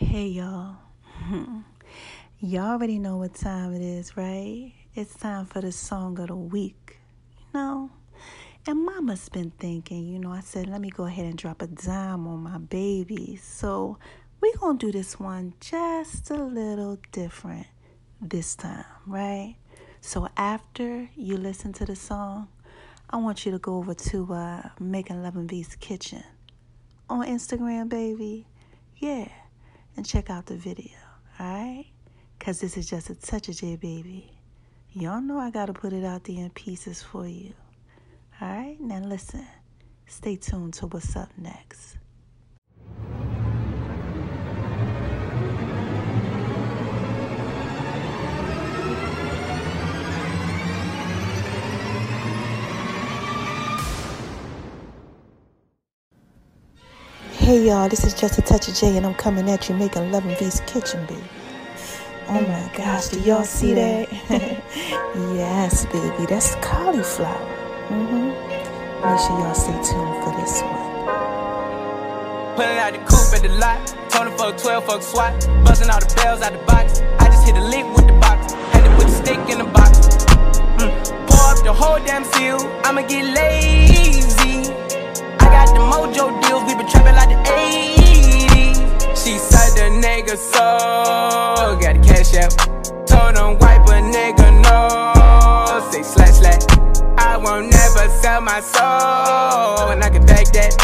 Hey y'all. y'all already know what time it is, right? It's time for the song of the week. You know? And mama's been thinking, you know, I said, let me go ahead and drop a dime on my baby. So we're going to do this one just a little different this time, right? So after you listen to the song, I want you to go over to uh, Making Love in V's Kitchen on Instagram, baby. Yeah and check out the video, alright? Because this is just a touch of J, baby. Y'all know I got to put it out there in pieces for you. Alright? Now listen. Stay tuned to what's up next. Hey y'all, this is just a touch of J, and I'm coming at you making Love in V's Kitchen, baby. Oh my gosh, do y'all see that? yes, baby, that's cauliflower. Mm-hmm. Make sure y'all stay tuned for this one. Pulling out the coupe at the lot, Tony fuck 12 fuck SWAT, busting all the bells out the box. I just hit a lick with the box, had to put the stick in the box. Mm. Pour up the whole damn seal, I'ma get lazy. Nigga so got the cash out. Told him wipe a nigga no. Say slash slash. I won't never sell my soul, and I can back that.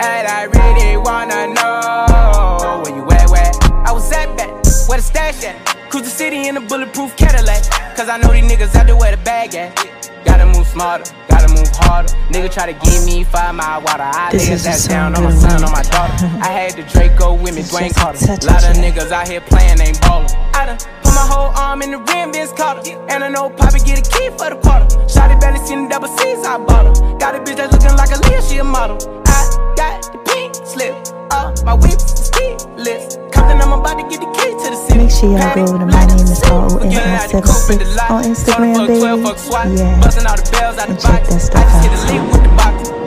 And I really wanna know where you at, where? I was at back, where the stash at? Cruise the city in a bulletproof Cadillac. Cause I know these niggas out there where the bag at. Gotta move smarter, gotta move harder. Nigga try to give me five mile water. I This that the down on my son, on my daughter. I had the Draco with me, Dwayne Carter. Lot of niggas out here playing, ain't ballin'. I done put my whole arm in the rim, Vince Carter. And I know Poppy get a key for the quarter. Shotty barely seen the double C's, I bought her. Got a bitch that's looking like a Leah, she a model. I got the pink slip, uh, my whips keyless. Compton, I'm about to get the key to the city. Make sure y'all go to My Name is R-O-N-I-76 on Instagram, baby. Yeah. The bells And check that stuff I just hit out.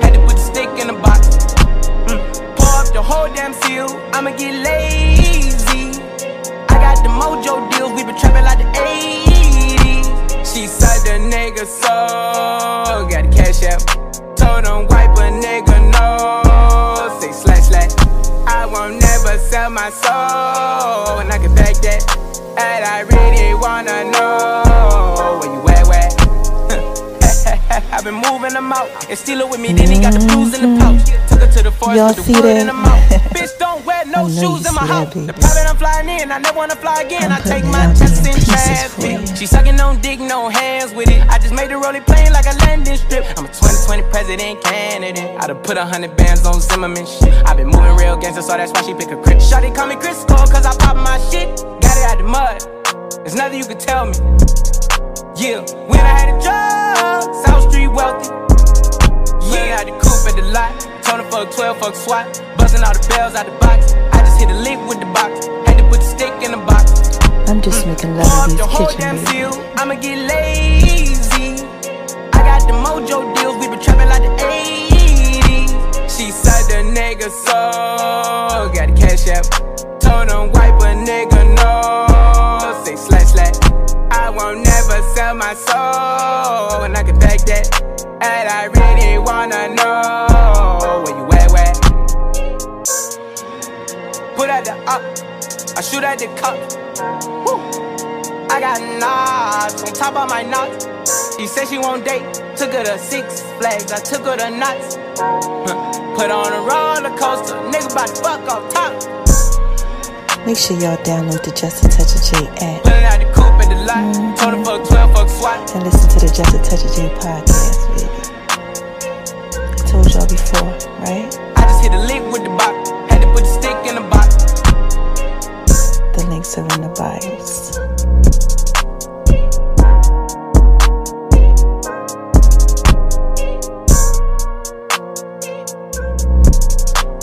Whole damn seal. I'ma get lazy. I got the mojo deals. We been trapping like the 80s. She said the nigga so got the cash out. Told him wipe a nigga no. Say slash slash. I won't never sell my soul, and I can back that. And I really wanna moving them out and steal it with me. Then he got the blues in the pouch. Took her to the forest Y'all see that? in the mouth. Bitch, don't wear no shoes in my house. The private I'm flying in, I never wanna fly again. I take my chances in in pieces for traffic. She sucking on dick, no hands with it. I just made the rolling plane like a landing strip. I'm a 2020 president candidate. I done put a hundred bands on Zimmerman shit. i been moving real gangster, so that's why she pick a crib. Shawty call me Chris Cole, cause I pop my shit. Got it out the mud. There's nothing you can tell me. Yeah, when I had a job, South Street wealthy. Fuck 12, fuck SWAT. Busting all the bells out the box. I just hit a lick with the box. Had to put the stick in the box. I'm just mm. making Love up and the whole Kitchen, seal. I'ma get lazy. I got the mojo deals. We been trapping like the 80s. She said the nigga so got the cash out. Told him wipe a nigga no. Say slash slash. I won't never sell my soul, and I can back that. And I really wanna know where you Put out the up, I shoot at the cup. Woo. I got knots on top of my knots. She said she won't date, took her to Six Flags, I took her to nuts. Huh. Put on a roller coaster, nigga about to fuck off top. Make sure y'all download the Just a Touch of J app Pulling out the coupe at the lot, told her fuck 12, fuck SWAT. and listen to the Just a Touch of J podcast, baby. I told y'all before, right? I just hit a lick with the box, The bios.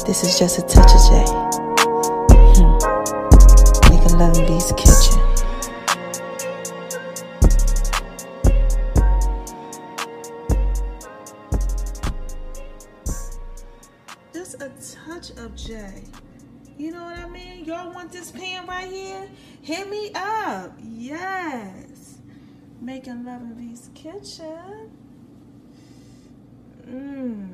This is just a touch of J. Want this pen right here? Hit me up. Yes. Making Love in V's Kitchen. Mmm.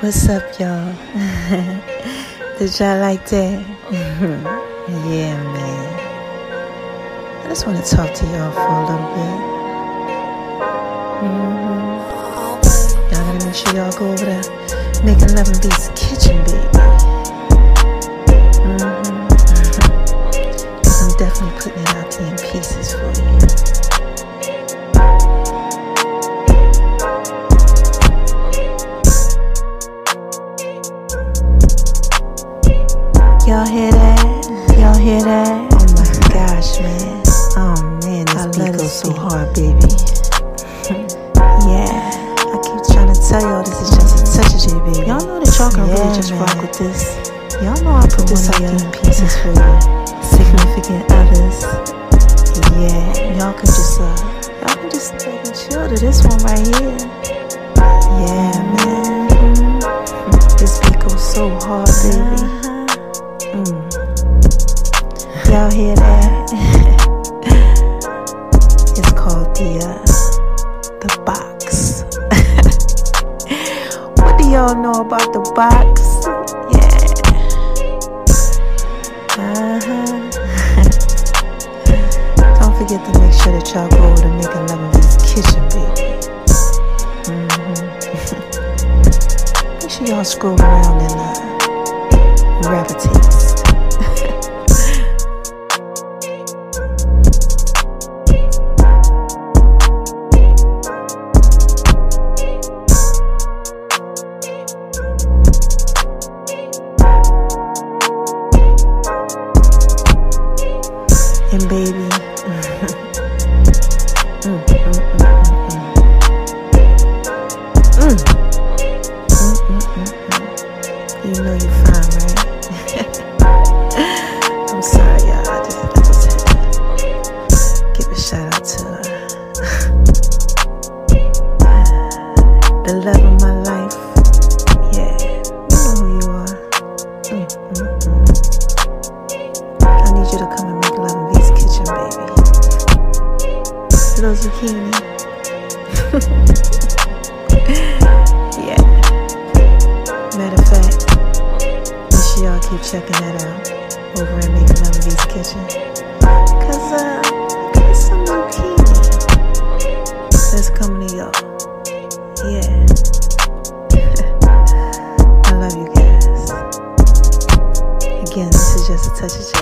What's up, y'all? Did y'all like that? yeah, man. I just want to talk to y'all for a little bit. Mm-hmm. Y'all gotta make sure y'all go over there, making love in V's kitchen, baby. Mm-hmm. I'm definitely putting just rock with this. Y'all know I put this out in pieces for you. Significant others. Yeah, y'all can just uh, y'all can just take and chill to this one right here. Yeah, man. This beat goes so hard, baby. Mm. Y'all hear that? it's called the uh, the box. what do y'all know about the box? To make go over to Making Love in V's kitchen, baby. Mm-hmm. make sure y'all scroll around and uh, a taste. And baby, zucchini. yeah. Matter of fact, make sure y'all keep checking that out over at Making in kitchen. Cause uh, got some zucchini that's coming to y'all. Yeah. I love you guys. Again, this is just a touch of